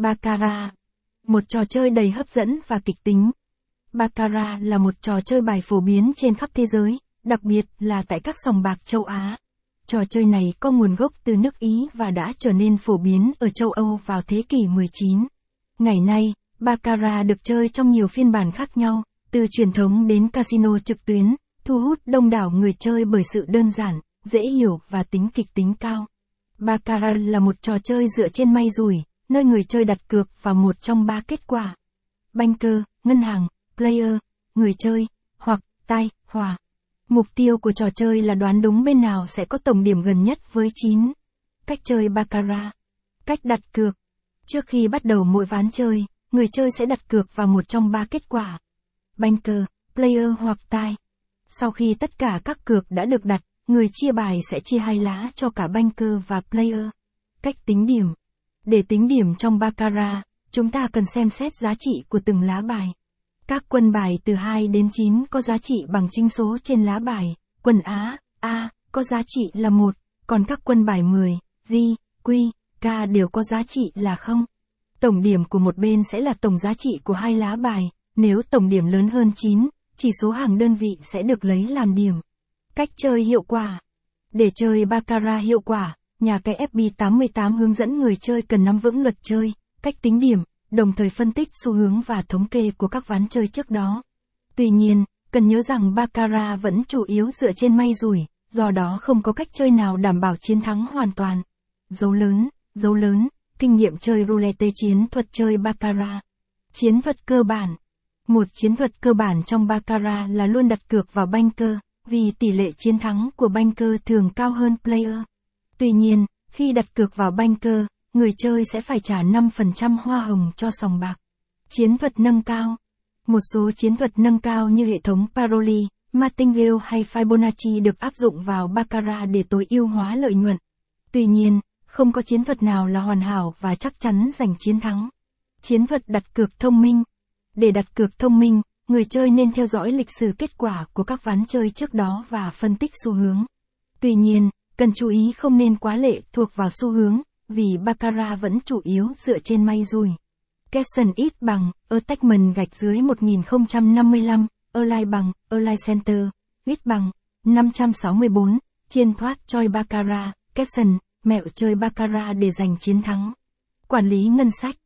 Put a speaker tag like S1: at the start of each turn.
S1: Baccarat. Một trò chơi đầy hấp dẫn và kịch tính. Baccarat là một trò chơi bài phổ biến trên khắp thế giới, đặc biệt là tại các sòng bạc châu Á. Trò chơi này có nguồn gốc từ nước Ý và đã trở nên phổ biến ở châu Âu vào thế kỷ 19. Ngày nay, Baccarat được chơi trong nhiều phiên bản khác nhau, từ truyền thống đến casino trực tuyến, thu hút đông đảo người chơi bởi sự đơn giản, dễ hiểu và tính kịch tính cao. Baccarat là một trò chơi dựa trên may rủi, nơi người chơi đặt cược vào một trong ba kết quả. Banker, ngân hàng, player, người chơi, hoặc tay, hòa. Mục tiêu của trò chơi là đoán đúng bên nào sẽ có tổng điểm gần nhất với 9. Cách chơi Baccarat. Cách đặt cược. Trước khi bắt đầu mỗi ván chơi, người chơi sẽ đặt cược vào một trong ba kết quả. Banker, player hoặc tai. Sau khi tất cả các cược đã được đặt, người chia bài sẽ chia hai lá cho cả banker và player. Cách tính điểm. Để tính điểm trong Baccarat, chúng ta cần xem xét giá trị của từng lá bài. Các quân bài từ 2 đến 9 có giá trị bằng chính số trên lá bài, quân Á, A, có giá trị là 1, còn các quân bài 10, G, Q, K đều có giá trị là 0. Tổng điểm của một bên sẽ là tổng giá trị của hai lá bài, nếu tổng điểm lớn hơn 9, chỉ số hàng đơn vị sẽ được lấy làm điểm. Cách chơi hiệu quả Để chơi Baccarat hiệu quả, nhà cái FB88 hướng dẫn người chơi cần nắm vững luật chơi, cách tính điểm, đồng thời phân tích xu hướng và thống kê của các ván chơi trước đó. Tuy nhiên, cần nhớ rằng Baccarat vẫn chủ yếu dựa trên may rủi, do đó không có cách chơi nào đảm bảo chiến thắng hoàn toàn. Dấu lớn, dấu lớn, kinh nghiệm chơi roulette chiến thuật chơi Baccarat. Chiến thuật cơ bản Một chiến thuật cơ bản trong Baccarat là luôn đặt cược vào banker, vì tỷ lệ chiến thắng của banker thường cao hơn player. Tuy nhiên, khi đặt cược vào banker, người chơi sẽ phải trả 5% hoa hồng cho sòng bạc. Chiến thuật nâng cao Một số chiến thuật nâng cao như hệ thống Paroli, Martingale hay Fibonacci được áp dụng vào Baccarat để tối ưu hóa lợi nhuận. Tuy nhiên, không có chiến thuật nào là hoàn hảo và chắc chắn giành chiến thắng. Chiến thuật đặt cược thông minh Để đặt cược thông minh, người chơi nên theo dõi lịch sử kết quả của các ván chơi trước đó và phân tích xu hướng. Tuy nhiên, cần chú ý không nên quá lệ thuộc vào xu hướng, vì Baccarat vẫn chủ yếu dựa trên may rủi. Capson ít bằng, Attachment gạch dưới 1055, Align bằng, Align Center, ít bằng, 564, chiên thoát choi Baccarat, Capson, mẹo chơi Baccarat để giành chiến thắng. Quản lý ngân sách